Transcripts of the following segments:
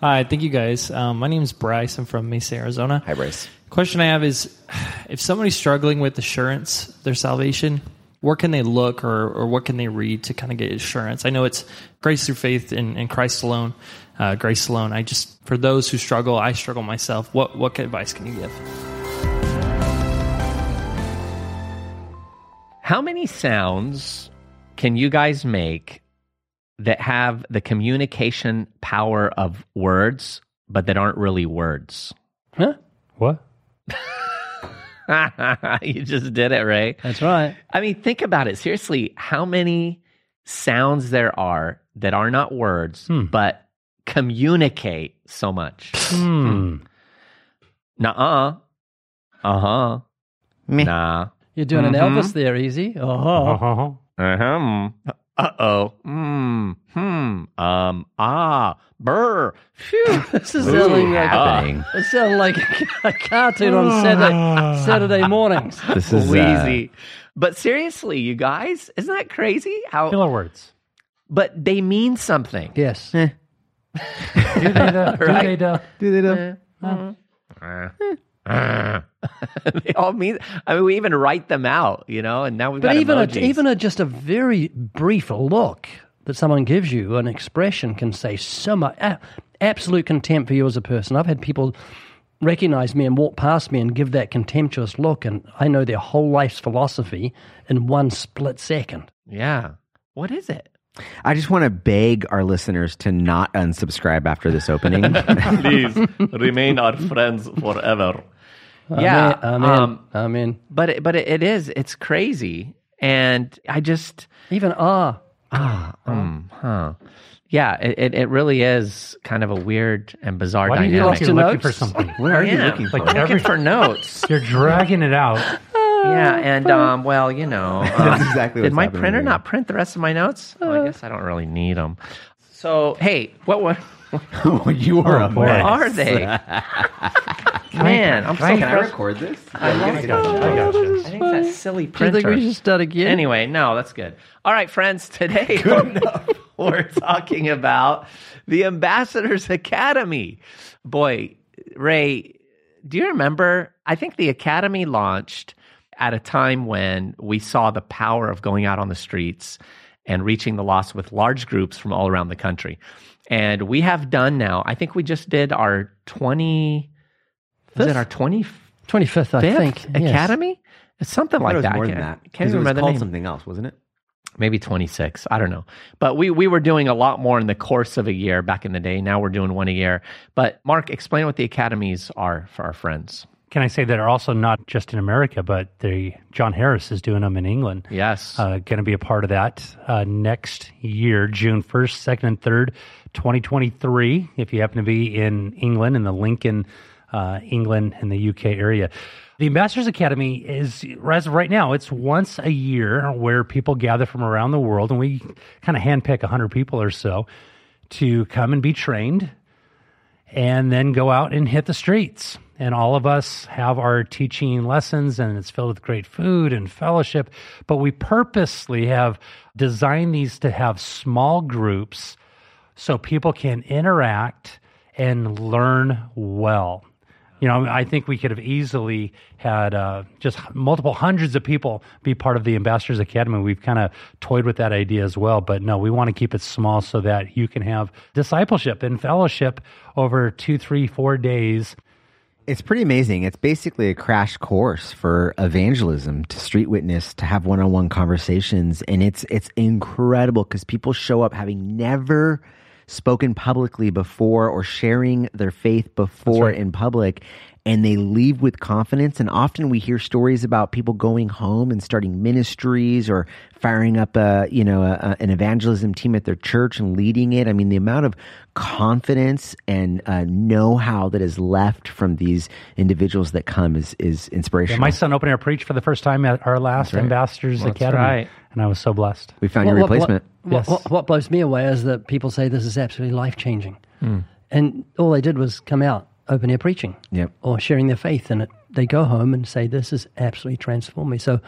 Hi, thank you guys. Um, my name is Bryce. I'm from Mesa, Arizona. Hi, Bryce. Question I have is if somebody's struggling with assurance, their salvation, where can they look or, or what can they read to kind of get assurance? I know it's grace through faith in, in Christ alone, uh, grace alone. I just, for those who struggle, I struggle myself. What, what advice can you give? How many sounds can you guys make that have the communication power of words, but that aren't really words? Huh? What? you just did it, Ray. That's right. I mean, think about it. Seriously, how many sounds there are that are not words, Hmm. but communicate so much? Hmm. Nuh-uh. Uh-huh. Meh. Nah. You're doing Mhm. an Elvis there, easy. Uh huh. Uh-huh. Uh-huh. Uh-oh. Mm. Hmm. Um. Ah. Brr. Phew. this is Ooh, sounding like, happening. it sounded like a cartoon on Saturday, Saturday mornings. This is uh, But seriously, you guys, isn't that crazy? How Filler words. but they mean something. Yes. Do they though? Do Right. they though? do they know? they all mean I mean we even write them out, you know, and now we've But got even a, even a, just a very brief look that someone gives you, an expression can say so much. a- absolute contempt for you as a person. I've had people recognize me and walk past me and give that contemptuous look, and I know their whole life's philosophy in one split second. Yeah. What is it? I just want to beg our listeners to not unsubscribe after this opening. Please remain our friends forever. Amen, Yeah. Amen. um, Amen. but it, but it, it is it's crazy and I just Even ah. ah um, huh. Yeah, it, it, it really is kind of a weird and bizarre Why do you feel dynamic. like you're Lost looking for something? what are you looking for? like I'm looking for notes. You're dragging it out. yeah, and um, well, you know, That's exactly did my printer not print the rest of my notes? Well, I guess I don't really need them. So, hey, what what, you are a Oh, boy. what mess. are they? Man, I'm so Can I record this? I love I got you. I got you. I think that silly Do you think we should start again? Anyway, no, that's good. All right, friends, today we're talking about the Ambassadors Academy. Boy, Ray, do you remember? I think the Academy launched at a time when we saw the power of going out on the streets and reaching the lost with large groups from all around the country. And we have done now, I think we just did our 20, is it our 25th 25th, I think. yes. Academy? It's something like it was that. More can't- than that. Can't 'Cause it even was remember the called name something else, wasn't it? maybe 26 i don't know but we we were doing a lot more in the course of a year back in the day now we're doing one a year but mark explain what the academies are for our friends Can I say that are also not just in America, but the John Harris is doing them in England. yes Uh, going to be a part of that uh, next year, June 1st, 2nd, and 3rd, 2023. If you happen to be in England, in the Lincoln, uh, England, and the UK area. The Ambassadors Academy is, as of right now, it's once a year where people gather from around the world, and we kind of handpick 100 people or so to come and be trained and then go out and hit the streets. And all of us have our teaching lessons, and it's filled with great food and fellowship. But we purposely have designed these to have small groups so people can interact and learn well. You know, I think we could have easily had uh, just multiple hundreds of people be part of the Ambassadors Academy. We've kind of toyed with that idea as well, but no, we want to keep it small so that you can have discipleship and fellowship over two, three, four days. It's pretty amazing. It's basically a crash course for evangelism, to street witness, to have one-on-one conversations, and it's it's incredible because people show up having never spoken publicly before or sharing their faith before in public and they leave with confidence. And often we hear stories about people going home and starting ministries or firing up a you know a, a- an evangelism team at their church and leading it. I mean the amount of confidence and uh, know-how that is left from these individuals that come is is inspirational My son opened air preach for the first time at our last Ambassadors That's Academy, right. And I was so blessed. we found your What- what- replacement What, Yes. what, what blows me away is that people say this is absolutely life changing. Hmm. And all they did was come out, open air preaching, Yep. or sharing their faith. And it, they go home and say, This has absolutely transformed me. So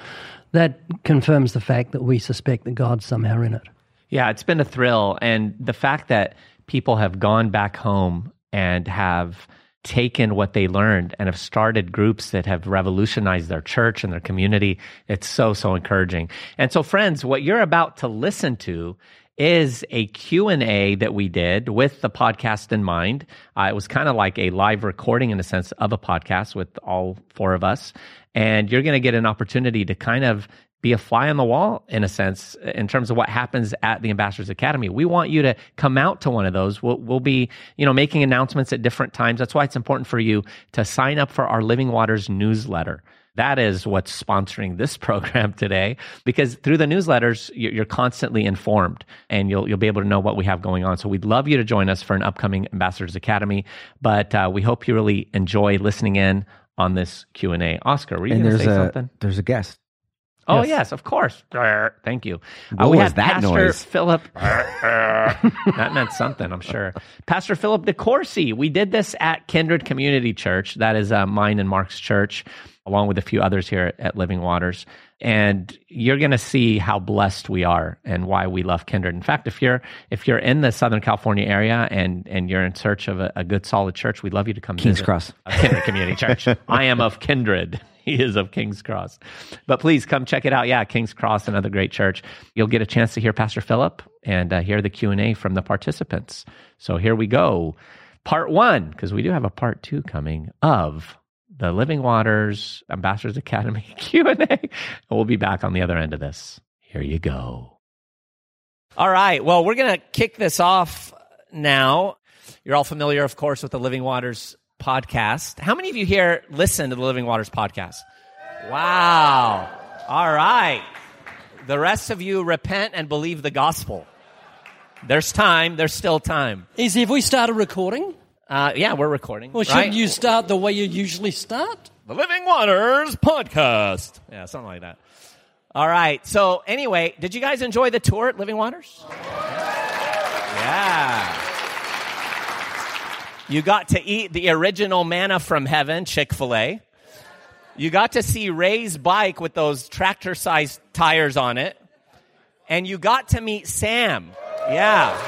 that confirms the fact that we suspect that God's somehow in it. Yeah, it's been a thrill. And the fact that people have gone back home and have taken what they learned and have started groups that have revolutionized their church and their community. It's so, so encouraging. And so friends, what you're about to listen to is a Q&A that we did with the podcast in mind. Uh, it was kind of like a live recording in a sense of a podcast with all four of us. And you're going to get an opportunity to kind of be a fly on the wall in a sense in terms of what happens at the ambassadors academy. We want you to come out to one of those. We'll, we'll, be you know making announcements at different times. That's why it's important for you to sign up for our living waters newsletter. That is what's sponsoring this program today because through the newsletters you're constantly informed and you'll, you'll be able to know what we have going on. So we'd love you to join us for an upcoming ambassadors academy but uh, we hope you really enjoy listening in on this q&a oscar were you going to say a, something? There's a guest. Oh yes, of course. Thank you. What we was had that Pastor noise? Philip. that meant something, I'm sure. Pastor Philip DeCourcy. We did this at Kindred Community Church. That is uh, mine and Mark's church, along with a few others here at Living Waters. And you're going to see how blessed we are and why we love Kindred. In fact, if you're if you're in the Southern California area and and you're in search of a, a good solid church, we'd love you to come King's visit Cross. a Kindred Community Church. I am of Kindred. He is of King's Cross. But please come check it out. Yeah, King's Cross, another great church. You'll get a chance to hear Pastor Philip and uh, hear the Q&A from the participants. So here we go. Part one, because we do have a part two coming of the Living Waters Ambassadors Academy Q&A. And we'll be back on the other end of this. Here you go. All right. Well, we're going to kick this off now. You're all familiar, of course, with the Living Waters podcast. How many of you here listen to the Living Waters podcast? Wow. All right. The rest of you repent and believe the gospel. There's time. There's still time. Easy, have we started recording? Uh, yeah, we're recording. Well, shouldn't right? you start the way you usually start? The Living Waters podcast. Yeah, something like that. All right. So, anyway, did you guys enjoy the tour at Living Waters? Yeah. You got to eat the original manna from heaven, Chick fil A. You got to see Ray's bike with those tractor sized tires on it. And you got to meet Sam. Yeah.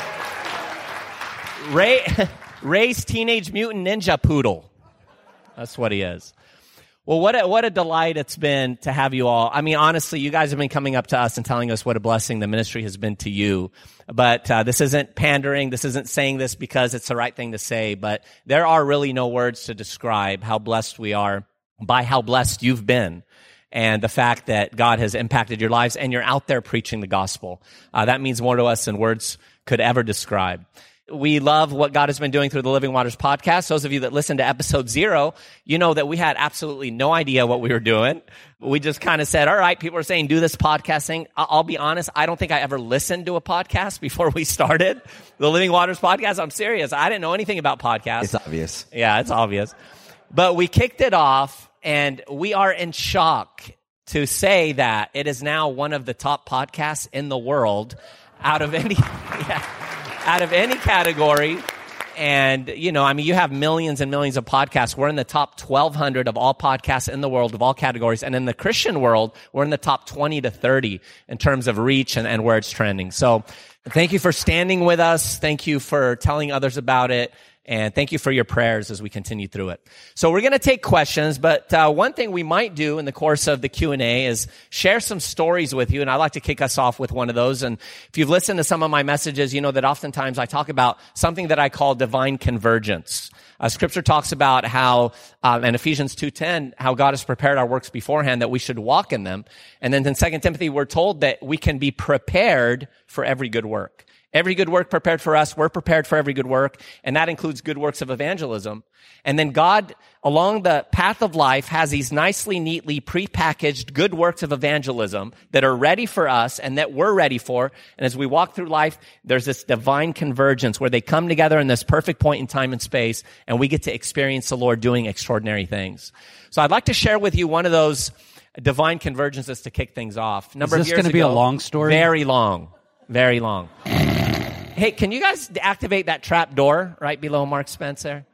Ray, Ray's Teenage Mutant Ninja Poodle. That's what he is. Well, what a, what a delight it's been to have you all. I mean, honestly, you guys have been coming up to us and telling us what a blessing the ministry has been to you. But uh, this isn't pandering. This isn't saying this because it's the right thing to say. But there are really no words to describe how blessed we are by how blessed you've been and the fact that God has impacted your lives and you're out there preaching the gospel. Uh, that means more to us than words could ever describe. We love what God has been doing through the Living Waters podcast. Those of you that listened to episode zero, you know that we had absolutely no idea what we were doing. We just kind of said, all right, people are saying do this podcast thing. I- I'll be honest. I don't think I ever listened to a podcast before we started the Living Waters podcast. I'm serious. I didn't know anything about podcasts. It's obvious. Yeah, it's obvious. But we kicked it off and we are in shock to say that it is now one of the top podcasts in the world out of any yeah, out of any category. And, you know, I mean, you have millions and millions of podcasts. We're in the top 1200 of all podcasts in the world of all categories. And in the Christian world, we're in the top 20 to 30 in terms of reach and, and where it's trending. So thank you for standing with us. Thank you for telling others about it. And thank you for your prayers as we continue through it. So we're going to take questions, but uh, one thing we might do in the course of the Q and A is share some stories with you. And I'd like to kick us off with one of those. And if you've listened to some of my messages, you know that oftentimes I talk about something that I call divine convergence. Uh, scripture talks about how, um, in Ephesians 2.10, how God has prepared our works beforehand that we should walk in them. And then in 2 Timothy, we're told that we can be prepared for every good work. Every good work prepared for us, we're prepared for every good work, and that includes good works of evangelism. And then God, along the path of life, has these nicely, neatly prepackaged good works of evangelism that are ready for us and that we're ready for. And as we walk through life, there's this divine convergence where they come together in this perfect point in time and space, and we get to experience the Lord doing extraordinary things. So I'd like to share with you one of those divine convergences to kick things off. Number Is this years gonna be a long story? Very long. Very long. Hey, can you guys activate that trap door right below Mark Spencer?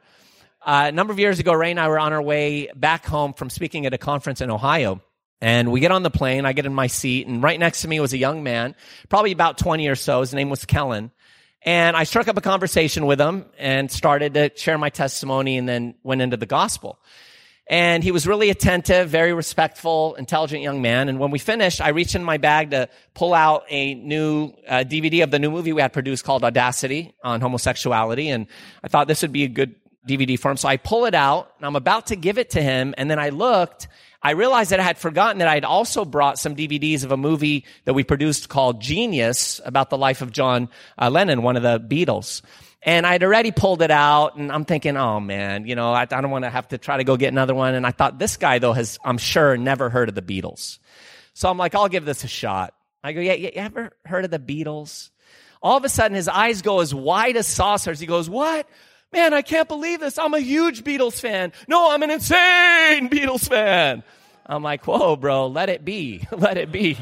Uh, a number of years ago, Ray and I were on our way back home from speaking at a conference in Ohio. And we get on the plane, I get in my seat, and right next to me was a young man, probably about 20 or so. His name was Kellen. And I struck up a conversation with him and started to share my testimony and then went into the gospel. And he was really attentive, very respectful, intelligent young man. And when we finished, I reached in my bag to pull out a new uh, DVD of the new movie we had produced called Audacity on homosexuality. And I thought this would be a good DVD for him. So I pull it out and I'm about to give it to him. And then I looked, I realized that I had forgotten that I had also brought some DVDs of a movie that we produced called Genius about the life of John uh, Lennon, one of the Beatles. And I'd already pulled it out and I'm thinking, oh man, you know, I, I don't want to have to try to go get another one. And I thought this guy though has, I'm sure, never heard of the Beatles. So I'm like, I'll give this a shot. I go, yeah, you ever heard of the Beatles? All of a sudden his eyes go as wide as saucers. He goes, what? Man, I can't believe this. I'm a huge Beatles fan. No, I'm an insane Beatles fan. I'm like, whoa, bro, let it be. Let it be.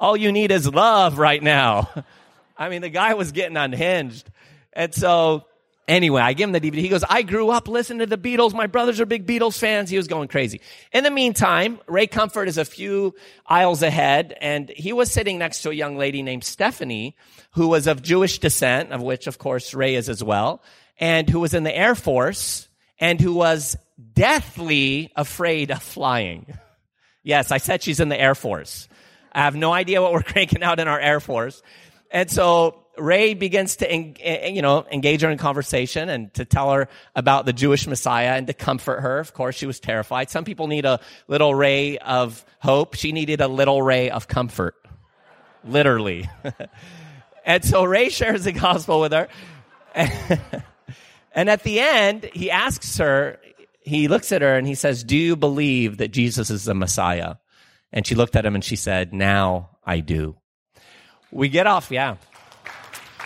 All you need is love right now. I mean, the guy was getting unhinged. And so, anyway, I give him the DVD. He goes, I grew up listening to the Beatles. My brothers are big Beatles fans. He was going crazy. In the meantime, Ray Comfort is a few aisles ahead, and he was sitting next to a young lady named Stephanie, who was of Jewish descent, of which, of course, Ray is as well, and who was in the Air Force, and who was deathly afraid of flying. Yes, I said she's in the Air Force. I have no idea what we're cranking out in our Air Force. And so Ray begins to, eh, eh, you know, engage her in conversation and to tell her about the Jewish Messiah and to comfort her. Of course, she was terrified. Some people need a little ray of hope. She needed a little ray of comfort. Literally. and so Ray shares the gospel with her. and at the end, he asks her, he looks at her and he says, Do you believe that Jesus is the Messiah? And she looked at him and she said, Now I do. We get off, yeah.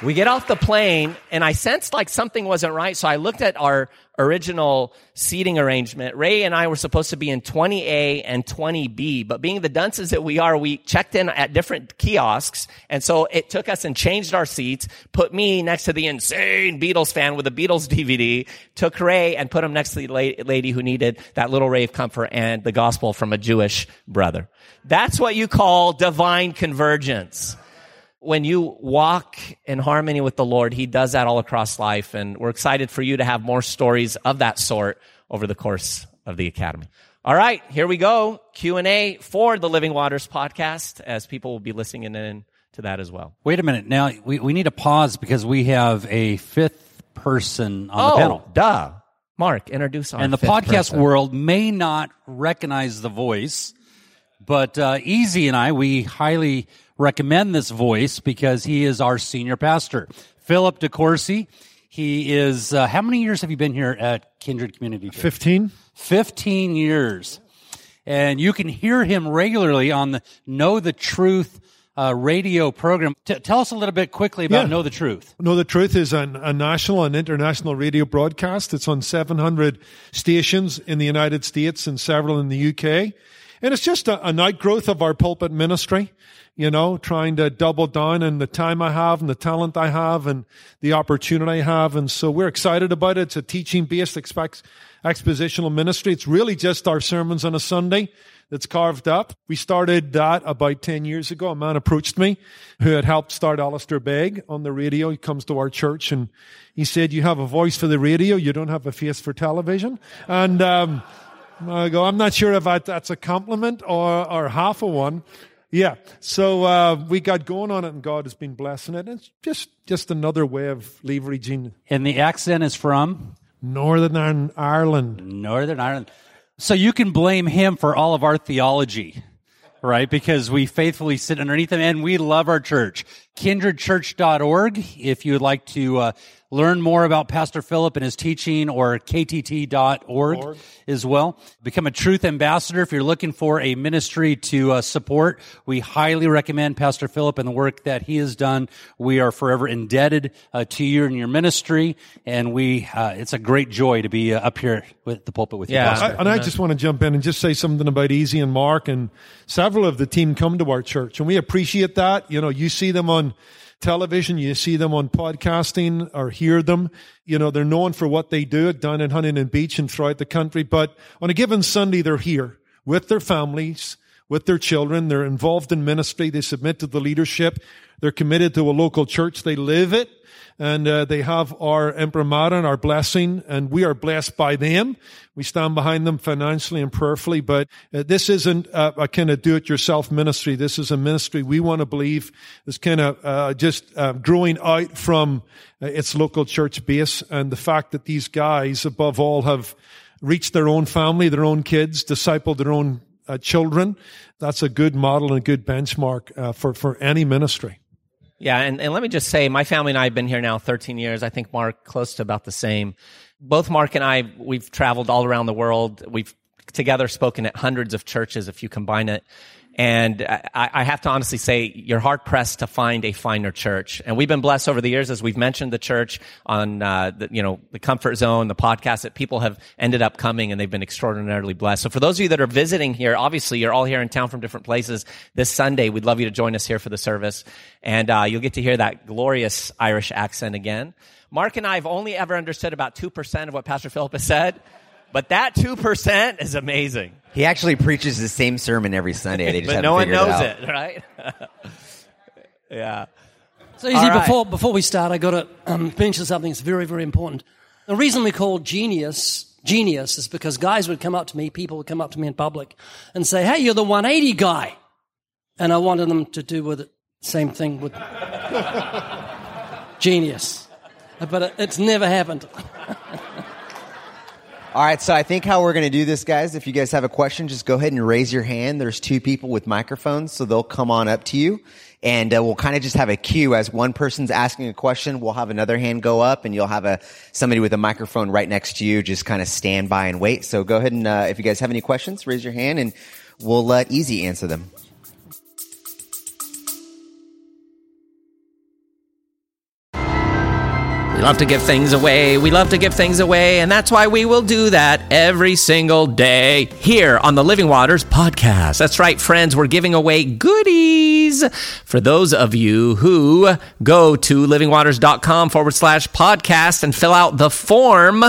We get off the plane and I sensed like something wasn't right. So I looked at our original seating arrangement. Ray and I were supposed to be in 20A and 20B, but being the dunces that we are, we checked in at different kiosks. And so it took us and changed our seats, put me next to the insane Beatles fan with a Beatles DVD, took Ray and put him next to the lady who needed that little ray of comfort and the gospel from a Jewish brother. That's what you call divine convergence when you walk in harmony with the Lord, He does that all across life. And we're excited for you to have more stories of that sort over the course of the Academy. All right, here we go. Q&A for the Living Waters podcast as people will be listening in to that as well. Wait a minute. Now, we, we need to pause because we have a fifth person on oh, the panel. duh. Mark, introduce our And the podcast person. world may not recognize the voice, but uh, Easy and I, we highly recommend this voice because he is our senior pastor. Philip DeCourcy. He is, uh, how many years have you been here at Kindred Community Church? 15. 15 years. And you can hear him regularly on the Know the Truth uh, radio program. T- tell us a little bit quickly about Yeah. Know the Truth. Know the truth is an, a national and international radio broadcast. It's on 700 stations in the United States and several in the UK. And it's just a, an outgrowth of our pulpit ministry, you know, trying to double down on the time I have and the talent I have and the opportunity I have. And so we're excited about it. It's a teaching based expect, expositional ministry. It's really just our sermons on a Sunday that's carved up. We started that about 10 years ago. A man approached me who had helped start Alistair Begg on the radio. He comes to our church and he said, you have a voice for the radio. You don't have a face for television. And, um, I go, I'm not sure if I, that's a compliment or, or half a one. Yeah. So, uh, we got going on it and God has been blessing it. It's just, just another way of leveraging And the accent is from Northern Ireland. Northern Ireland. So you can blame him for all of our theology, right? Because we faithfully sit underneath him and we love our church. Kindredchurch.org if you would like to uh, learn more about Pastor Philip and his teaching or ktt.org as well. Become a truth ambassador if you're looking for a ministry to uh, support. We highly recommend Pastor Philip and the work that he has done. We are forever indebted uh, to you and your ministry and we, uh, it's a great joy to be uh, up here with the pulpit with Yeah. you, Pastor. I, and I just want to jump in and just say something about Easy and Mark and several of the team come to our church and we appreciate that. You know, you see them on television, you see them on podcasting or hear them. You know, they're known for what they do down in Huntington Beach and throughout the country. But on a given Sunday, they're here with their families, with their children. They're involved in ministry. They submit to the leadership. They're committed to a local church. They live it. and uh, they have our imprimatur and our blessing, and we are blessed by them. We stand behind them financially and prayerfully, but uh, this isn't a, a kind of do-it-yourself ministry. This is a ministry we want to believe is kind of uh, just uh, growing out from uh, its local church base, and the fact that these guys, above all, have reached their own family, their own kids, discipled their own uh, children. That's a good model and a good benchmark uh, for for any ministry. Yeah, and, and let me just say, my family and I have been here now 13 years. I think Mark close to about the same. Both Mark and I, we've traveled all around the world. We've together spoken at hundreds of churches if you combine it. And I, I have to honestly say, you're hard pressed to find a finer church. And we've been blessed over the years, as we've mentioned the church on, uh, the, you know, the comfort zone, the podcast that people have ended up coming and they've been extraordinarily blessed. So for those of you that are visiting here, obviously you're all here in town from different places this Sunday. We'd love you to join us here for the service. And, uh, you'll get to hear that glorious Irish accent again. Mark and I have only ever understood about 2% of what Pastor Philip has said. But that 2% is amazing. He actually preaches the same sermon every Sunday. They just but haven't no one figured knows it, it, right? yeah. So easy. All right. Before before we start, I got to um, mention something that's very very important. The reason we call genius genius is because guys would come up to me, people would come up to me in public, and say, "Hey, you're the 180 guy," and I wanted them to do with it same thing with genius, but it, it's never happened. All right, so I think how we're going to do this, guys, if you guys have a question, just go ahead and raise your hand. There's two people with microphones, so they'll come on up to you. And uh, we'll kind of just have a queue as one person's asking a question. We'll have another hand go up, and you'll have a somebody with a microphone right next to you. Just kind of stand by and wait. So go ahead and uh, if you guys have any questions, raise your hand, and we'll let Easy answer them. We love to give things away. We love to give things away. And that's why we will do that every single day here on the Living Waters podcast. That's right, friends. We're giving away goodies for those of you who go to livingwaters.com forward slash podcast and fill out the form.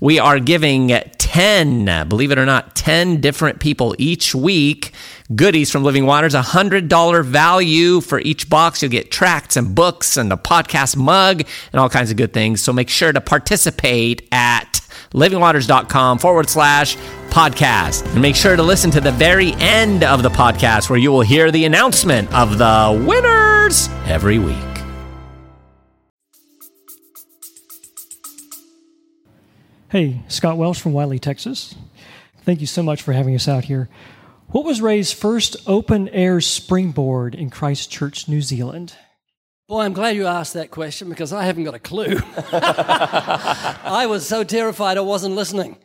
We are giving 10, believe it or not, 10 different people each week goodies from Living Waters, a $100 value for each box. You'll get tracts and books and a podcast mug and all kinds of good things. So make sure to participate at livingwaters.com forward slash podcast. And make sure to listen to the very end of the podcast where you will hear the announcement of the winners every week. Hey, Scott Welsh from Wylie, Texas. Thank you so much for having us out here. What was Ray's first open air springboard in Christchurch, New Zealand? Boy, I'm glad you asked that question because I haven't got a clue. I was so terrified I wasn't listening.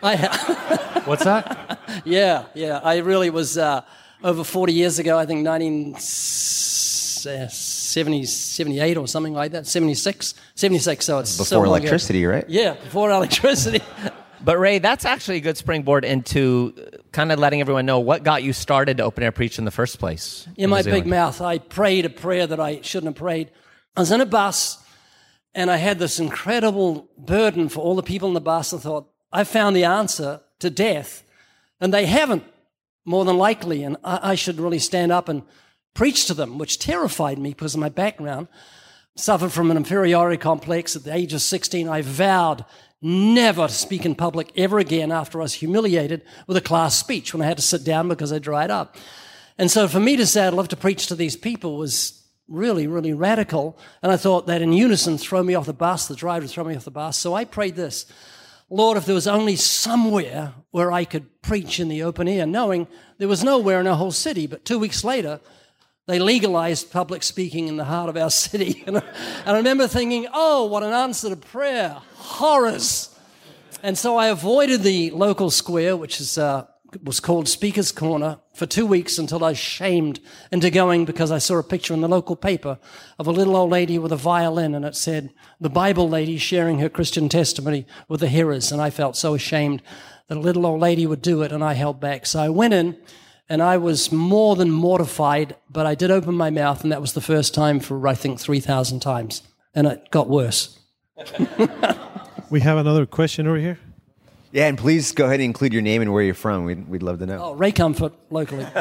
I What's that? yeah, yeah. I really was uh, over 40 years ago, I think 1970, 78 or something like that, 76, 76. So it's so Before long ago. electricity, right? Yeah, before electricity. But Ray, that's actually a good springboard into kind of letting everyone know what got you started to open air preach in the first place. in my big mouth, I prayed a prayer that I shouldn't have prayed. I was in a bus and I had this incredible burden for all the people in the bus. I thought, I found the answer to death, and they haven't, more than likely. And I, I should really stand up and preach to them, which terrified me because of my background. Suffered from an inferiority complex. At the age of 16, I vowed never to speak in public ever again after I was humiliated with a class speech when I had to sit down because I dried up. And so for me to say I'd love to preach to these people was really, really radical. And I thought that in unison throw me off the bus, the driver would throw me off the bus. So I prayed this. Lord, if there was only somewhere where I could preach in the open air, knowing there was nowhere in our whole city. But two weeks later, they legalized public speaking in the heart of our city. And I, remember thinking, oh, what an answer to prayer. Horrors. And so I avoided the local square, which is, uh, was called Speaker's Corner, for two weeks until I was shamed into going because I saw a picture in the local paper of a little old lady with a violin and it said, the Bible lady sharing her Christian testimony with the hearers. And I felt so ashamed that a little old lady would do it and I held back. So I went in and I was more than mortified, but I did open my mouth and that was the first time for, I think, 3,000 times. And it got worse. We have another question over here. Yeah, and please go ahead and include your name and where you're from. We'd, we'd love to know. Oh, Ray Comfort locally.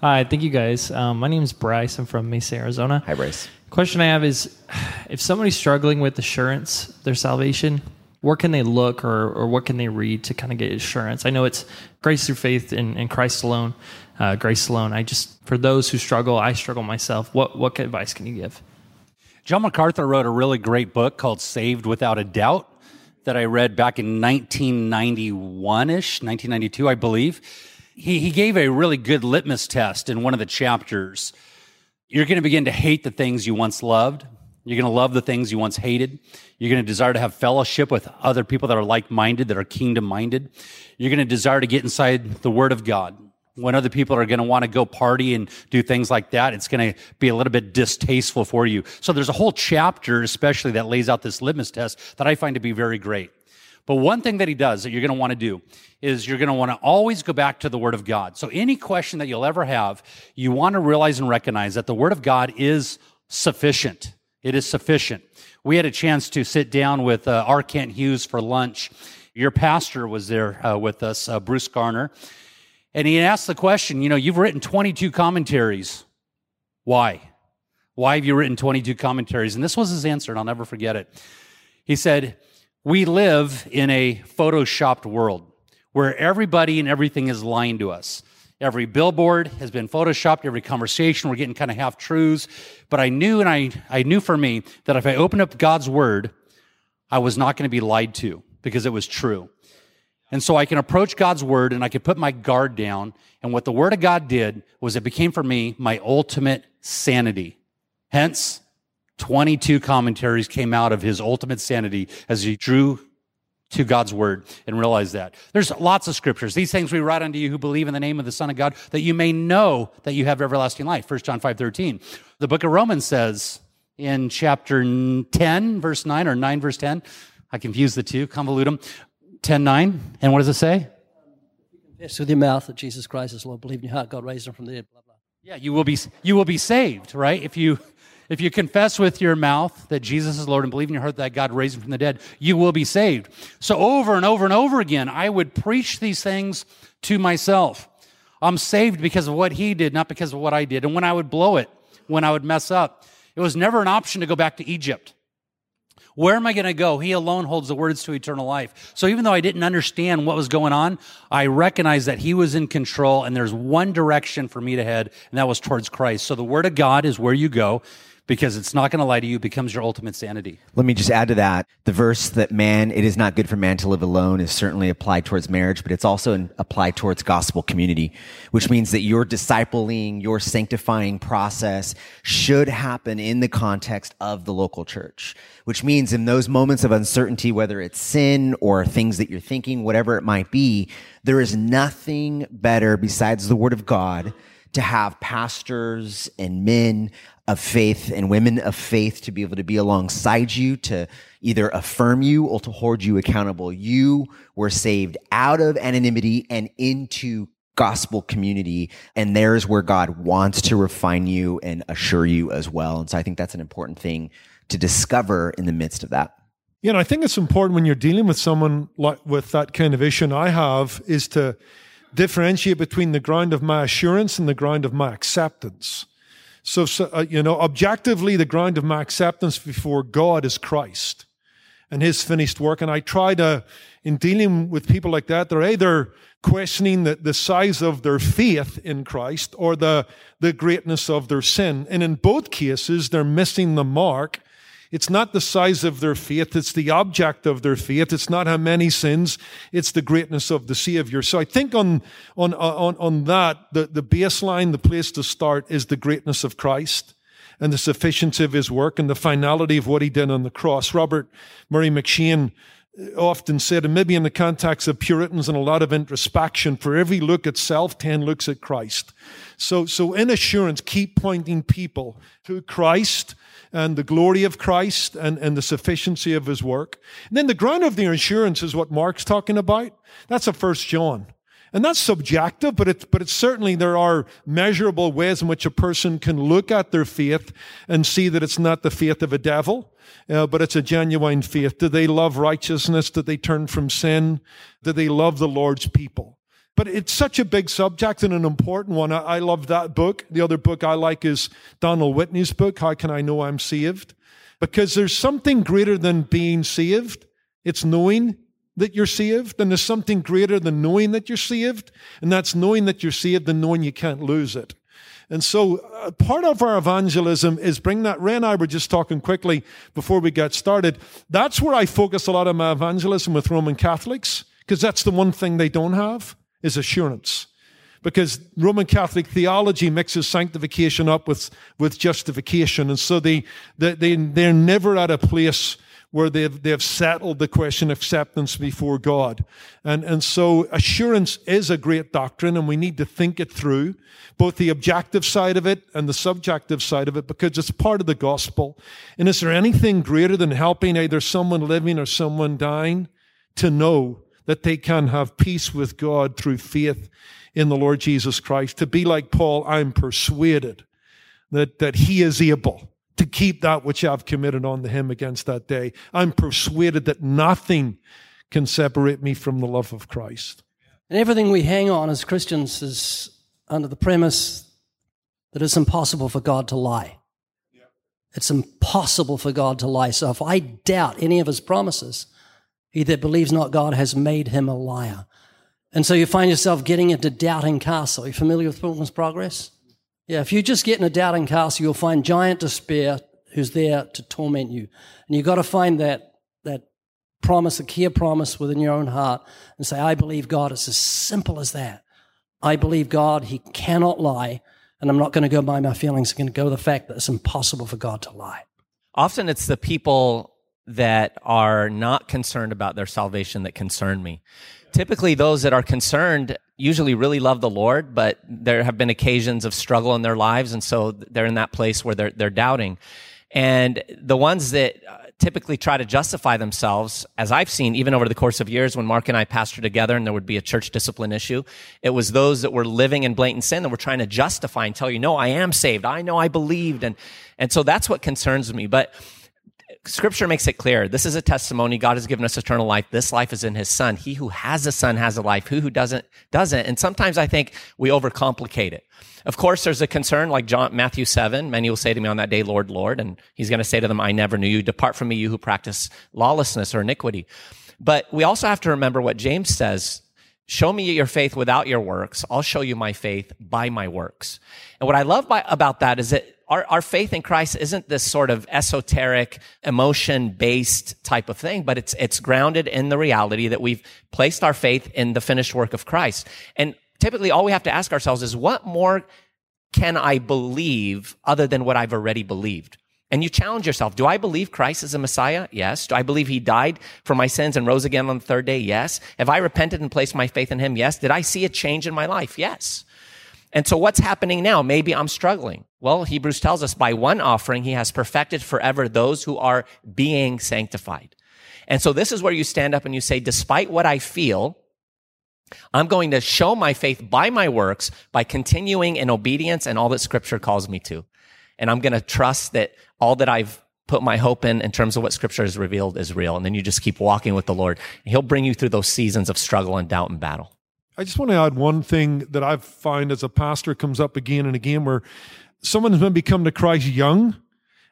Hi, thank you guys. Um, my name is Bryce. I'm from Mesa, Arizona. Hi, Bryce. Question I have is if somebody's struggling with assurance, their salvation, where can they look or, or what can they read to kind of get assurance? I know it's grace through faith in, in Christ alone, uh, grace alone. I just, for those who struggle, I struggle myself. What, what advice can you give? John MacArthur wrote a really great book called Saved Without a Doubt that I read back in 1991 ish, 1992, I believe. He, he gave a really good litmus test in one of the chapters you're going to begin to hate the things you once loved. You're going to love the things you once hated. You're going to desire to have fellowship with other people that are like minded, that are kingdom minded. You're going to desire to get inside the Word of God. When other people are going to want to go party and do things like that, it's going to be a little bit distasteful for you. So there's a whole chapter, especially that lays out this litmus test that I find to be very great. But one thing that he does that you're going to want to do is you're going to want to always go back to the Word of God. So any question that you'll ever have, you want to realize and recognize that the Word of God is sufficient. It is sufficient. We had a chance to sit down with uh, R. Kent Hughes for lunch. Your pastor was there uh, with us, uh, Bruce Garner. And he asked the question, you know, you've written 22 commentaries. Why? Why have you written 22 commentaries? And this was his answer, and I'll never forget it. He said, we live in a photoshopped world where everybody and everything is lying to us. Every billboard has been photoshopped, every conversation, we're getting kind of half truths. But I knew, and I, I knew for me that if I opened up God's word, I was not going to be lied to because it was true. And so I can approach God's word and I can put my guard down. And what the word of God did was it became for me my ultimate sanity. Hence, 22 commentaries came out of his ultimate sanity as he drew to God's word and realize that. There's lots of scriptures. These things we write unto you who believe in the name of the Son of God, that you may know that you have everlasting life. 1 John 5 13. The book of Romans says in chapter 10, verse 9, or 9, verse 10, I confuse the two, convolute them. 10 9. And what does it say? Confess with your mouth that Jesus Christ is Lord, believe in your heart God raised him from the dead, blah, blah. Yeah, you will be you will be saved, right? If you if you confess with your mouth that Jesus is Lord and believe in your heart that God raised him from the dead, you will be saved. So over and over and over again, I would preach these things to myself. I'm saved because of what he did, not because of what I did. And when I would blow it, when I would mess up, it was never an option to go back to Egypt. Where am I going to go? He alone holds the words to eternal life. So even though I didn't understand what was going on, I recognized that he was in control and there's one direction for me to head, and that was towards Christ. So the word of God is where you go because it's not going to lie to you, becomes your ultimate sanity. Let me just add to that. The verse that man, it is not good for man to live alone is certainly applied towards marriage, but it's also applied towards gospel community, which means that your discipling, your sanctifying process should happen in the context of the local church, which means in those moments of uncertainty, whether it's sin or things that you're thinking, whatever it might be, there is nothing better besides the word of God to have pastors and men of faith and women of faith to be able to be alongside you, to either affirm you or to hold you accountable. You were saved out of anonymity and into gospel community. And there's where God wants to refine you and assure you as well. And so I think that's an important thing to discover in the midst of that. You know, I think it's important when you're dealing with someone like with that kind of issue I have is to differentiate between the ground of my assurance and the ground of my acceptance. So, so uh, you know, objectively, the ground of my acceptance before God is Christ and his finished work. And I try to, in dealing with people like that, they're either questioning the, the size of their faith in Christ or the, the greatness of their sin. And in both cases, they're missing the mark it's not the size of their faith, it's the object of their faith. It's not how many sins, it's the greatness of the Savior. So I think on, on, on, on that, the, the baseline, the place to start is the greatness of Christ and the sufficiency of his work and the finality of what he did on the cross. Robert Murray M'Cheyne often said, and maybe in the context of Puritans and a lot of introspection, for every look at self, 10 looks at Christ. So, so in assurance, keep pointing people to Christ and the glory of Christ and, and the sufficiency of his work. And then the ground of the assurance is what Mark's talking about. That's a first John. And that's subjective, but it's, but it's certainly there are measurable ways in which a person can look at their faith and see that it's not the faith of a devil, uh, but it's a genuine faith. Do they love righteousness? Do they turn from sin? Do they love the Lord's people? But it's such a big subject and an important one. I, I love that book. The other book I like is Donald Whitney's book, How Can I Know I'm Saved? Because there's something greater than being saved. It's knowing that you're saved. And there's something greater than knowing that you're saved. And that's knowing that you're saved and knowing you can't lose it. And so uh, part of our evangelism is bring that. Ray and I were just talking quickly before we got started. That's where I focus a lot of my evangelism with Roman Catholics, because that's the one thing they don't have is assurance. Because Roman Catholic theology mixes sanctification up with, with justification. And so they, they, they, they're never at a place where they've, they've settled the question of acceptance before God. And, and so assurance is a great doctrine and we need to think it through, both the objective side of it and the subjective side of it, because it's part of the gospel. And is there anything greater than helping either someone living or someone dying to know that they can have peace with God through faith in the Lord Jesus Christ? To be like Paul, I'm persuaded that, that he is able to keep that which I've committed unto him against that day. I'm persuaded that nothing can separate me from the love of Christ. And everything we hang on as Christians is under the premise that it's impossible for God to lie. It's impossible for God to lie. So if I doubt any of his promises, he that believes not God has made him a liar. And so you find yourself getting into doubting castle. Are you familiar with Pilgrim's Progress? Yeah, if you just get in a doubting castle, you'll find giant despair who's there to torment you. And you've got to find that, that promise, a clear promise within your own heart and say, I believe God. It's as simple as that. I believe God. He cannot lie. And I'm not going to go by my feelings. I'm going to go the fact that it's impossible for God to lie. Often it's the people that are not concerned about their salvation that concern me. Typically, those that are concerned usually really love the Lord, but there have been occasions of struggle in their lives. And so they're in that place where they're, they're doubting. And the ones that uh, typically try to justify themselves, as I've seen, even over the course of years when Mark and I pastored together and there would be a church discipline issue, it was those that were living in blatant sin that were trying to justify and tell you, no, I am saved. I know I believed. And, and so that's what concerns me. But Scripture makes it clear. This is a testimony. God has given us eternal life. This life is in his son. He who has a son has a life. Who who doesn't, doesn't. And sometimes I think we overcomplicate it. Of course, there's a concern like John, Matthew 7. Many will say to me on that day, Lord, Lord. And he's going to say to them, I never knew you. Depart from me, you who practice lawlessness or iniquity. But we also have to remember what James says Show me your faith without your works. I'll show you my faith by my works. And what I love by, about that is that our, our faith in Christ isn't this sort of esoteric, emotion based type of thing, but it's, it's grounded in the reality that we've placed our faith in the finished work of Christ. And typically all we have to ask ourselves is what more can I believe other than what I've already believed? And you challenge yourself. Do I believe Christ is a Messiah? Yes. Do I believe he died for my sins and rose again on the third day? Yes. Have I repented and placed my faith in him? Yes. Did I see a change in my life? Yes. And so what's happening now? Maybe I'm struggling. Well, Hebrews tells us by one offering, he has perfected forever those who are being sanctified. And so this is where you stand up and you say, despite what I feel, I'm going to show my faith by my works, by continuing in obedience and all that scripture calls me to. And I'm going to trust that all that I've put my hope in, in terms of what scripture has revealed is real. And then you just keep walking with the Lord. He'll bring you through those seasons of struggle and doubt and battle. I just want to add one thing that I've find as a pastor comes up again and again where someone has maybe come to Christ young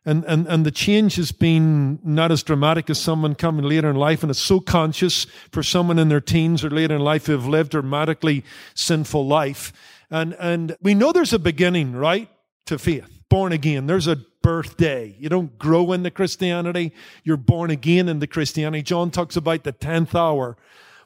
and, and, and the change has been not as dramatic as someone coming later in life and it's so conscious for someone in their teens or later in life who have lived a dramatically sinful life. And, and we know there's a beginning, right? To faith. Born again. There's a birthday. You don't grow into Christianity. You're born again into Christianity. John talks about the 10th hour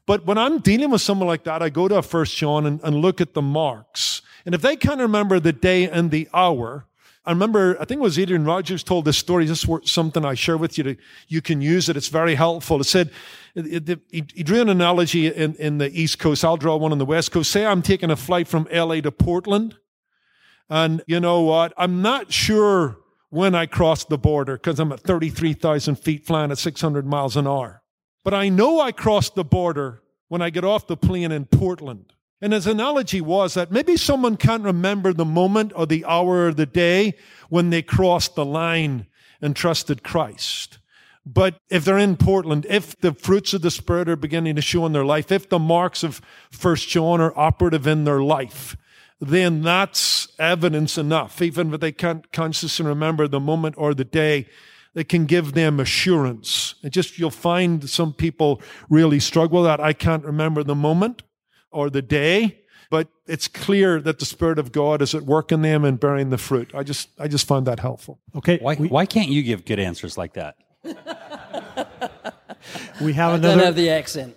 but when I'm dealing with someone like that, I go to First John and, and look at the marks. And if they can't remember the day and the hour, I remember, I think it was Adrian Rogers told this story. This is something I share with you. To, you can use it. It's very helpful. It said, it, it, he, he, drew an analogy in, in the East Coast. I'll draw one on the West Coast. Say I'm taking a flight from LA to Portland. And you know what? I'm not sure when I cross the border because I'm at 33,000 feet flying at 600 miles an hour. But I know I crossed the border when I get off the plane in Portland. And his analogy was that maybe someone can't remember the moment or the hour or the day when they crossed the line and trusted Christ. But if they're in Portland, if the fruits of the Spirit are beginning to show in their life, if the marks of First John are operative in their life, then that's evidence enough. Even if they can't consciously remember the moment or the day, they can give them assurance. And just you'll find some people really struggle that. I can't remember the moment or the day, but it's clear that the Spirit of God is at work in them and bearing the fruit. I just I just found that helpful. Okay. Why, we, why can't you give good answers like that? we have I don't have the accent.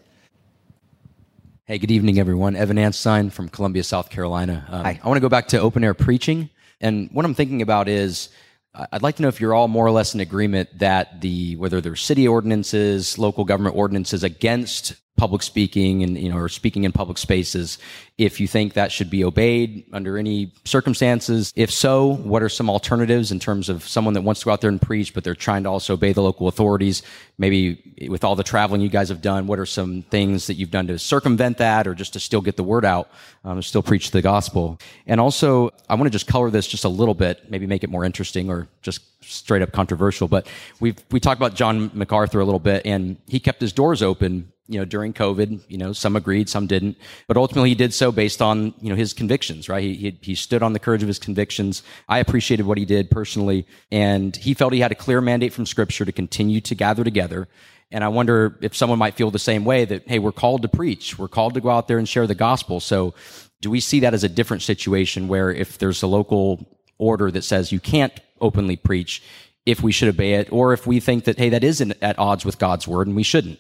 Hey, good evening, everyone. Evan Anstein from Columbia, South Carolina. Um, Hi. I want to go back to open air preaching. And what I'm thinking about is I- I'd like to know if you're all more or less in agreement that the, whether they're city ordinances, local government ordinances against public speaking and, you know, or speaking in public spaces, if you think that should be obeyed under any circumstances. If so, what are some alternatives in terms of someone that wants to go out there and preach, but they're trying to also obey the local authorities? Maybe with all the traveling you guys have done, what are some things that you've done to circumvent that or just to still get the word out, um, still preach the gospel? And also, I want to just color this just a little bit, maybe make it more interesting or just straight up controversial. But we've, we talked about John MacArthur a little bit and he kept his doors open you know, during COVID, you know, some agreed, some didn't, but ultimately he did so based on, you know, his convictions, right? He, he, he stood on the courage of his convictions. I appreciated what he did personally, and he felt he had a clear mandate from scripture to continue to gather together. And I wonder if someone might feel the same way that, hey, we're called to preach. We're called to go out there and share the gospel. So do we see that as a different situation where if there's a local order that says you can't openly preach, if we should obey it, or if we think that, hey, that is in, at odds with God's word and we shouldn't?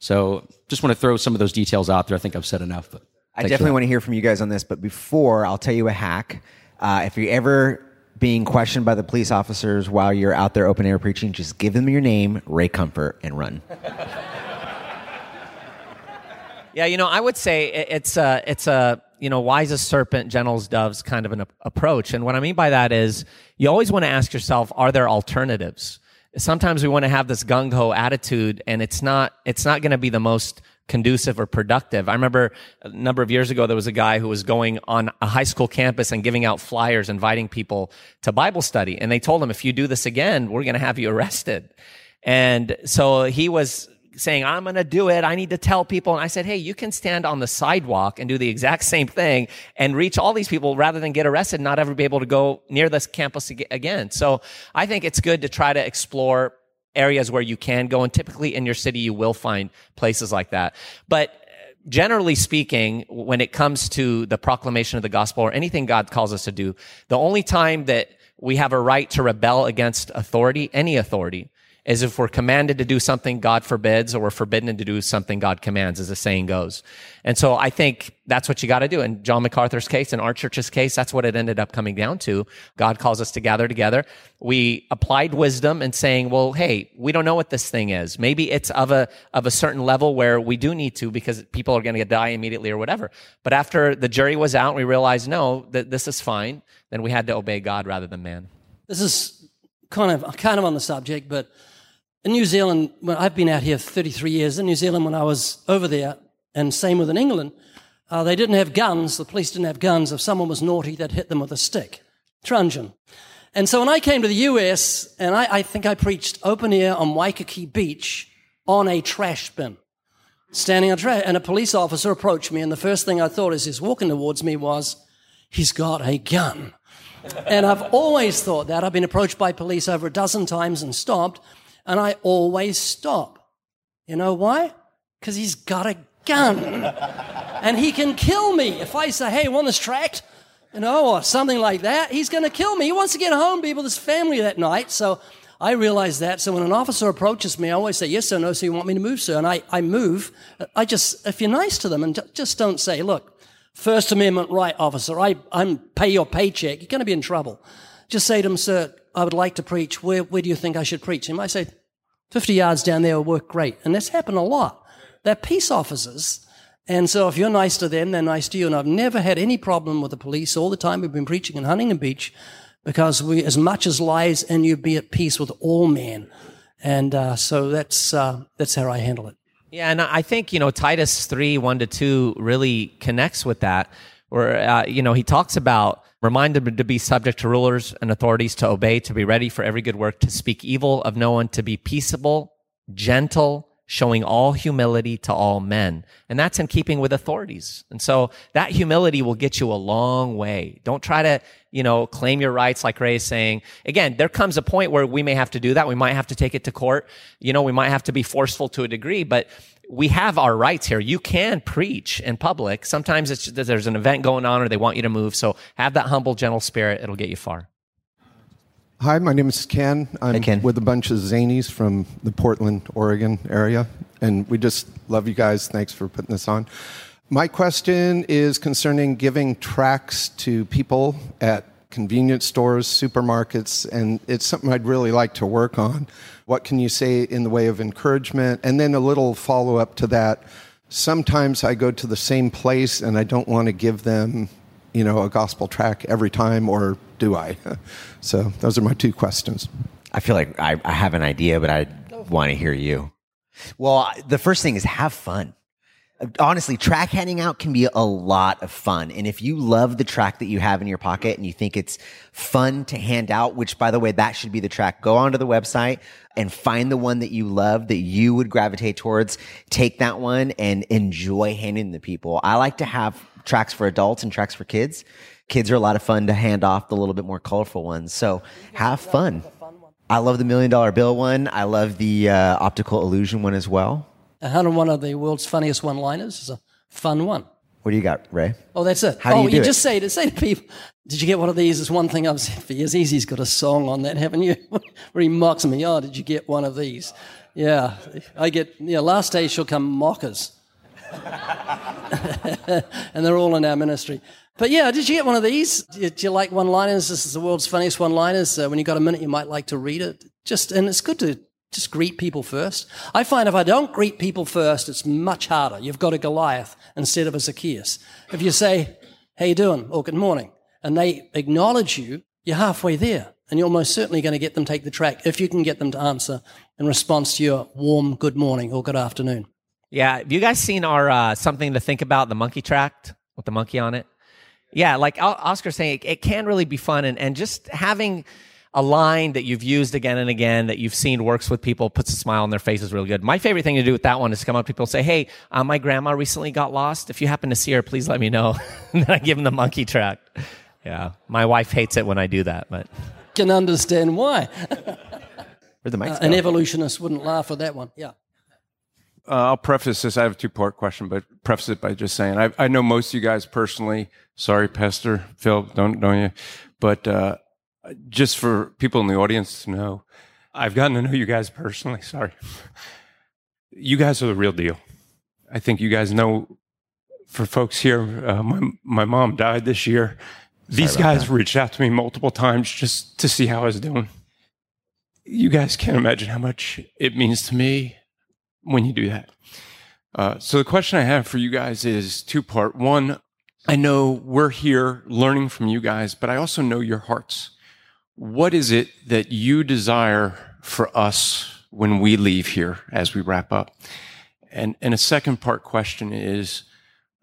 So just want to throw some of those details out there. I think I've said enough. But I definitely want to hear from you guys on this, but before I'll tell you a hack. Uh, if you're ever being questioned by the police officers while you're out there open air preaching, just give them your name, Ray Comfort, and run. Yeah, you know, I would say it's a it's a you know wise as serpent, gentle as doves kind of an a- approach. And what I mean by that is you always want to ask yourself, are there alternatives? Sometimes we want to have this gung ho attitude, and it's not it's not going to be the most conducive or productive. I remember a number of years ago there was a guy who was going on a high school campus and giving out flyers, inviting people to Bible study, and they told him, if you do this again, we're going to have you arrested. And so he was saying, I'm going to do it. I need to tell people. And I said, Hey, you can stand on the sidewalk and do the exact same thing and reach all these people rather than get arrested and not ever be able to go near this campus again. So I think it's good to try to explore areas where you can go. And typically in your city, you will find places like that. But uh, generally speaking, when it comes to the proclamation of the gospel or anything God calls us to do, the only time that we have a right to rebel against authority, any authority, is if we're commanded to do something God forbids or we're forbidden to do something God commands, as the saying goes. And so I think that's what you got to do. In John MacArthur's case, in our church's case, that's what it ended up coming down to. God calls us to gather together. We applied wisdom and saying, well, hey, we don't know what this thing is. Maybe it's of a, of a certain level where we do need to because people are going to die immediately or whatever. But after the jury was out, we realized, no, that this is fine. Then we had to obey God rather than man. This is kind of kind of on the subject, but in New Zealand, when I've been out here 33 years, in New Zealand, when I was over there, and same with in England, uh, they didn't have guns. The police didn't have guns. If someone was naughty, they'd hit them with a stick, truncheon. And so when I came to the US, and I, I think I preached open air on Waikiki Beach on a trash bin, standing on trash, and a police officer approached me, and the first thing I thought as he's walking towards me was, he's got a gun. and I've always thought that. I've been approached by police over a dozen times and stopped, and I always stop. You know why? Because he's got a gun. and he can kill me. If I say, hey, want this tract? You know, or something like that, he's going to kill me. He wants to get home, be with his family that night. So I realize that. So when an officer approaches me, I always say, yes, sir, no, sir, you want me to move, sir? And I, I move. I just, if you're nice to them and just don't say, look, First Amendment right, officer, I, I'm pay your paycheck, you're going to be in trouble. Just say to them, sir, I would like to preach. Where, where do you think I should preach? He might say, 50 yards down there will work great. And that's happened a lot. They're peace officers. And so if you're nice to them, they're nice to you. And I've never had any problem with the police all the time we've been preaching in Huntington Beach because we, as much as lies and you, be at peace with all men. And uh, so that's, uh, that's how I handle it. Yeah, and I think you know Titus three one to two really connects with that, where uh, you know he talks about remind them to be subject to rulers and authorities, to obey, to be ready for every good work, to speak evil of no one, to be peaceable gentle, showing all humility to all men. And that's in keeping with authorities. And so that humility will get you a long way. Don't try to, you know, claim your rights like Ray is saying. Again, there comes a point where we may have to do that. We might have to take it to court. You know, we might have to be forceful to a degree, but we have our rights here. You can preach in public. Sometimes it's, there's an event going on or they want you to move. So have that humble, gentle spirit. It'll get you far. Hi, my name is Ken. I'm Ken. with a bunch of zanies from the Portland, Oregon area, and we just love you guys. Thanks for putting this on. My question is concerning giving tracts to people at convenience stores, supermarkets, and it's something I'd really like to work on. What can you say in the way of encouragement? And then a little follow up to that. Sometimes I go to the same place and I don't want to give them, you know, a gospel track every time, or do I? So those are my two questions. I feel like I, I have an idea, but I want to hear you. Well, the first thing is have fun. Honestly, track handing out can be a lot of fun. And if you love the track that you have in your pocket and you think it's fun to hand out, which by the way, that should be the track, go onto the website and find the one that you love that you would gravitate towards. Take that one and enjoy handing to people. I like to have tracks for adults and tracks for kids. Kids are a lot of fun to hand off the little bit more colorful ones. So have fun. I love the million dollar bill one. I love the uh, optical illusion one as well. 101 of the world's funniest one liners is a fun one. What do you got, Ray? Oh, that's it. How do oh, you do it? just say to say to people, "Did you get one of these?" It's one thing I've said for years. E.Z.'s got a song on that, haven't you? Where he mocks me. Oh, did you get one of these? Yeah, I get. Yeah, last day she'll come mockers, and they're all in our ministry. But yeah, did you get one of these? Do you, like one-liners? This is the world's funniest one-liners. Uh, when you got a minute, you might like to read it. Just and it's good to just greet people first. I find if I don't greet people first, it's much harder. You've got a Goliath instead of a Zacchaeus. If you say, "How you doing?" or "Good morning," and they acknowledge you, you're halfway there, and you're most certainly going to get them take the track if you can get them to answer in response to your warm "Good morning" or "Good afternoon." Yeah. Have you guys seen our uh, something to think about the monkey tract with the monkey on it? Yeah, like O- Oscar's saying, it, it can really be fun, and, and just having a line that you've used again and again that you've seen works with people, puts a smile on their faces is really good. My favorite thing to do with that one is to come up to people and say, "Hey, uh, my grandma recently got lost. If you happen to see her, please let me know." and then I give them the monkey track. Yeah, my wife hates it when I do that, but Can understand why. Where'd the mics Uh, an evolutionist wouldn't laugh at that one. Yeah. Uh, I'll preface this. I have a two part question, but preface it by just saying I, I know most of you guys personally. Sorry, Pester, Phil, don't know you, but uh, just for people in the audience to know, I've gotten to know you guys personally. Sorry, you guys are the real deal. I think you guys know. For folks here, uh, my my mom died this year. These guys reached out to me multiple times just to see how I was doing. You guys can't imagine how much it means to me when you do that. Uh, so the question I have for you guys is two part. One, I know we're here learning from you guys, but I also know your hearts. What is it that you desire for us when we leave here as we wrap up? And, and a second part question is,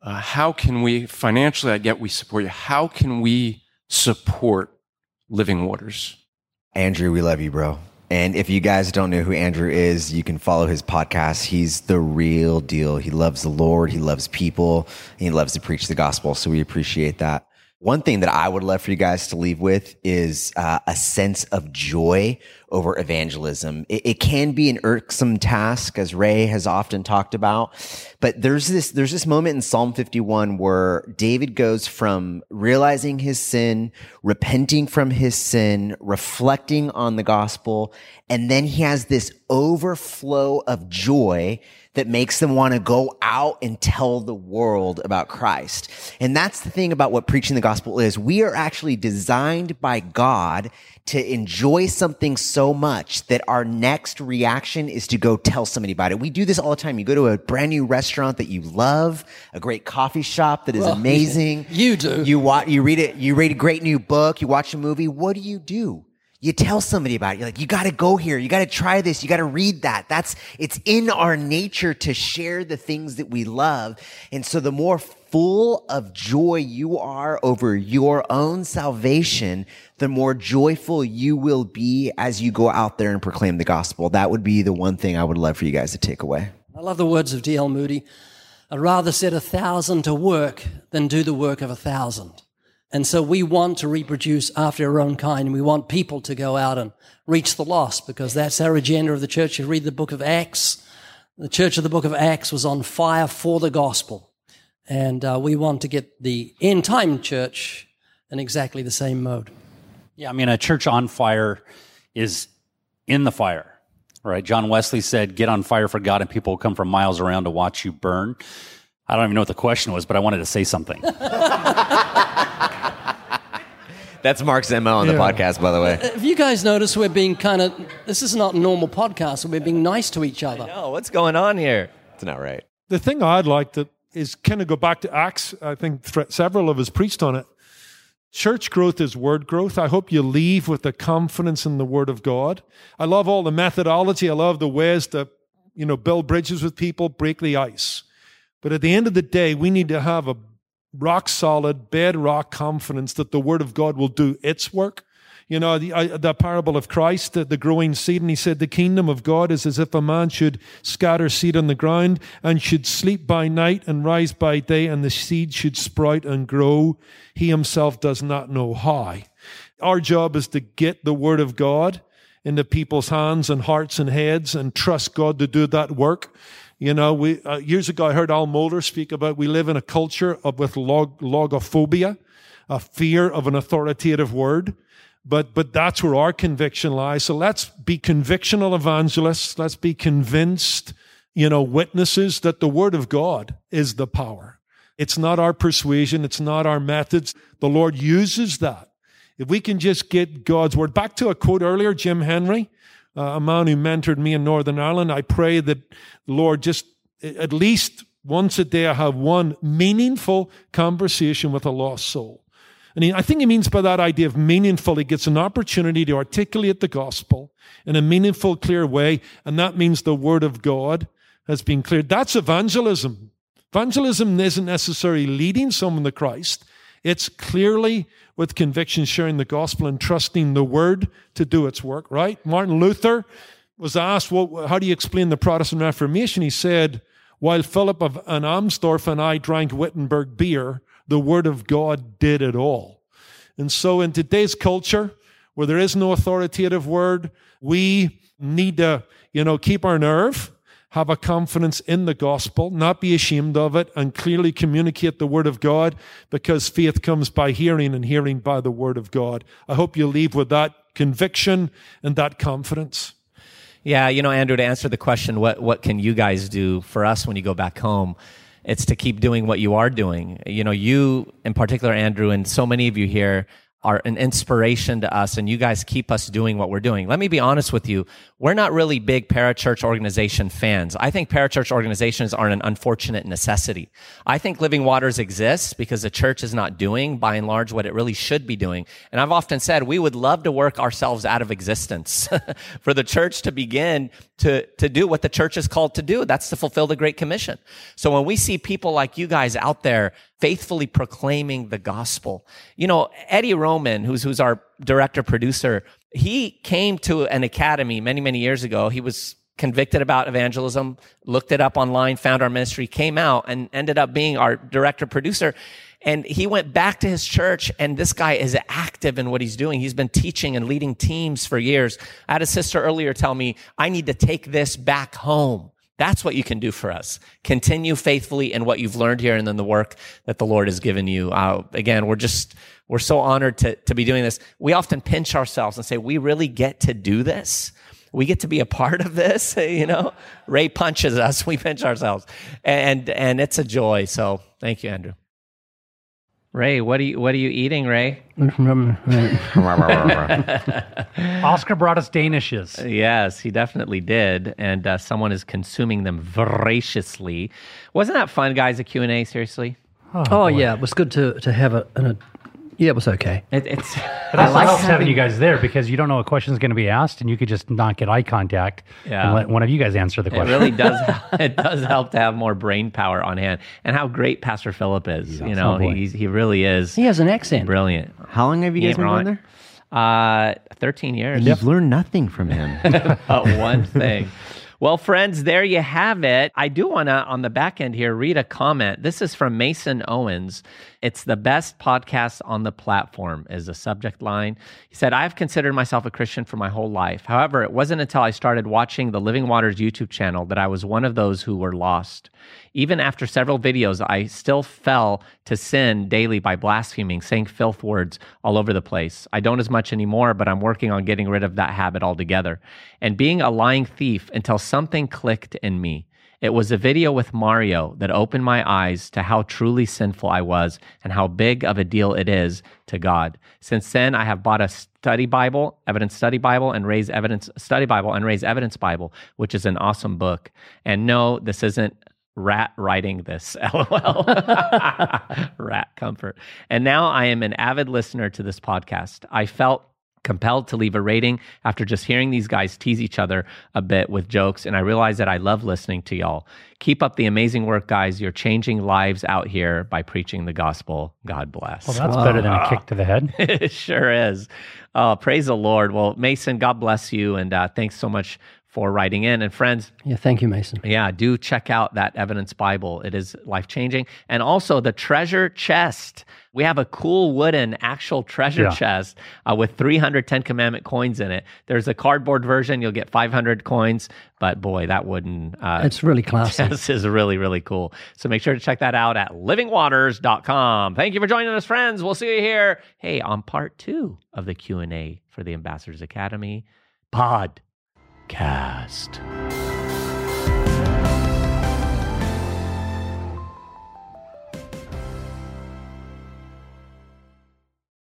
uh, how can we financially? I get we support you. How can we support Living Waters? Andrew, we love you, bro. And if you guys don't know who Andrew is, you can follow his podcast. He's the real deal. He loves the Lord, he loves people, he loves to preach the gospel. So we appreciate that. One thing that I would love for you guys to leave with is uh, a sense of joy over evangelism. It, it can be an irksome task, as Ray has often talked about, but there's this there's this moment in Psalm 51 where David goes from realizing his sin, repenting from his sin, reflecting on the gospel, and then he has this overflow of joy that makes them want to go out and tell the world about Christ. And that's the thing about what preaching the gospel is. We are actually designed by God to enjoy something so much that our next reaction is to go tell somebody about it. We do this all the time. You go to a brand new restaurant that you love, a great coffee shop that is oh, Well, amazing. you do. You watch, you read it, you read a great new book, you watch a movie. What do you do? You tell somebody about it. You're like, you got to go here. You got to try this. You got to read that. That's, it's in our nature to share the things that we love. And so the more full of joy you are over your own salvation, the more joyful you will be as you go out there and proclaim the gospel. That would be the one thing I would love for you guys to take away. I love the words of D.L. Moody. I'd rather set a thousand to work than do the work of a thousand. And so we want to reproduce after our own kind. And we want people to go out and reach the lost because that's our agenda of the church. You read the book of Acts. The church of the book of Acts was on fire for the gospel. And uh, we want to get the end time church in exactly the same mode. Yeah, I mean, a church on fire is in the fire, right? John Wesley said, Get on fire for God, and people will come from miles around to watch you burn. I don't even know what the question was, but I wanted to say something. That's Mark's MO on the Yeah. podcast, by the way. If you guys notice, we're being kind of, this is not a normal podcast, we're being nice to each other. Oh, what's going on here? It's not right. The thing I'd like to is kind of go back to Acts. I think th- several of us preached on it. Church growth is word growth. I hope you leave with the confidence in the word of God. I love all the methodology. I love the ways to, you know, build bridges with people, break the ice. But at the end of the day, we need to have a rock solid, bedrock confidence that the word of God will do its work. You know, the, uh, the parable of Christ, the, the growing seed, and he said, The kingdom of God is as if a man should scatter seed on the ground and should sleep by night and rise by day, and the seed should sprout and grow. He himself does not know how. Our job is to get the word of God into people's hands and hearts and heads and trust God to do that work. You know, we uh, years ago I heard Al Mohler speak about we live in a culture of with log, logophobia, a fear of an authoritative word. But but that's where our conviction lies. So let's be convictional evangelists. Let's be convinced, you know, witnesses that the word of God is the power. It's not our persuasion. It's not our methods. The Lord uses that. If we can just get God's word. Back to a quote earlier, Jim Henry, uh, a man who mentored me in Northern Ireland. I pray that Lord just at least once a day I have one meaningful conversation with a lost soul. And he, I think he means by that idea of meaningful, he gets an opportunity to articulate the gospel in a meaningful, clear way. And that means the word of God has been cleared. That's evangelism. Evangelism isn't necessarily leading someone to Christ. It's clearly with conviction sharing the gospel and trusting the word to do its work, right? Martin Luther was asked, well, how do you explain the Protestant Reformation? He said, while Philip of an Amsdorf and I drank Wittenberg beer, the word of God did it all. And so in today's culture, where there is no authoritative word, we need to, you know, keep our nerve, have a confidence in the gospel, not be ashamed of it, and clearly communicate the word of God because faith comes by hearing and hearing by the word of God. I hope you leave with that conviction and that confidence. Yeah, you know, Andrew, to answer the question, what, what can you guys do for us when you go back home? It's to keep doing what you are doing. You know, you in particular, Andrew, and so many of you here are an inspiration to us, and you guys keep us doing what we're doing. Let me be honest with you. We're not really big parachurch organization fans. I think parachurch organizations are an unfortunate necessity. I think Living Waters exists because the church is not doing, by and large, what it really should be doing. And I've often said we would love to work ourselves out of existence for the church to begin to, to do what the church is called to do. That's to fulfill the Great Commission. So when we see people like you guys out there faithfully proclaiming the gospel, you know, Eddie Roman, who's, who's our director producer, he came to an academy many, many years ago. He was convicted about evangelism, looked it up online, found our ministry, came out and ended up being our director producer. And he went back to his church, and this guy is active in what he's doing. He's been teaching and leading teams for years. I had a sister earlier tell me, I need to take this back home. That's what you can do for us. Continue faithfully in what you've learned here and then the work that the Lord has given you. Uh, again, we're just, we're so honored to, to be doing this. We often pinch ourselves and say, we really get to do this. We get to be a part of this, you know. Ray punches us, we pinch ourselves, and and it's a joy. So thank you, Andrew. Ray, what are you what are you eating, Ray? Oscar brought us Danishes. Yes, he definitely did, and uh, someone is consuming them voraciously. Wasn't that fun, guys? A Q and A, seriously. Oh, yeah, it was good to, to have a, a Yeah, it was okay. It, it's But that's what helps having you guys there because you don't know what question is going to be asked, and you could just not get eye contact Yeah. and let one of you guys answer the It question. really does. it does help to have more brain power on hand, and how great Pastor Philip is. You know, Oh, boy. he's, he really is. He has an accent. Brilliant. How long have you guys been wrong. going there? Uh, thirteen years. And you've learned nothing from him. About one thing. Well, friends, there you have it. I do want to, on the back end here, read a comment. This is from Mason Owens. It's the best podcast on the platform, is the subject line. He said, I've considered myself a Christian for my whole life. However, it wasn't until I started watching the Living Waters YouTube channel that I was one of those who were lost. Even after several videos, I still fell to sin daily by blaspheming, saying filth words all over the place. I don't as much anymore, but I'm working on getting rid of that habit altogether. And being a lying thief until something clicked in me. It was a video with Mario that opened my eyes to how truly sinful I was and how big of a deal it is to God. Since then, I have bought a study Bible, Evidence Study Bible, and Ray's Evidence Study Bible, and Ray's Evidence Bible, which is an awesome book. And no, this isn't rat writing this lol rat comfort and now i am an avid listener to this podcast i felt compelled to leave a rating after just hearing these guys tease each other a bit with jokes and i realize that i love listening to y'all keep up the amazing work guys you're changing lives out here by preaching the gospel god bless well, that's better than a kick to the head. it sure is. Uh, praise the Lord. Well, Mason, God bless you, and uh, thanks so much for writing in. And friends, Yeah, thank you, Mason. yeah, do check out that Evidence Bible. It is life changing. And also the treasure chest. We have a cool wooden actual treasure Yeah. chest uh, with 310 Commandment coins in it. There's a cardboard version. You'll get 500 coins, but boy, that wooden uh, It's really classy. this is really, really cool. So make sure to check that out at livingwaters.com. Thank you for joining us, friends. We'll see you here, hey, on part two of the Q&A for the Ambassadors Academy podcast.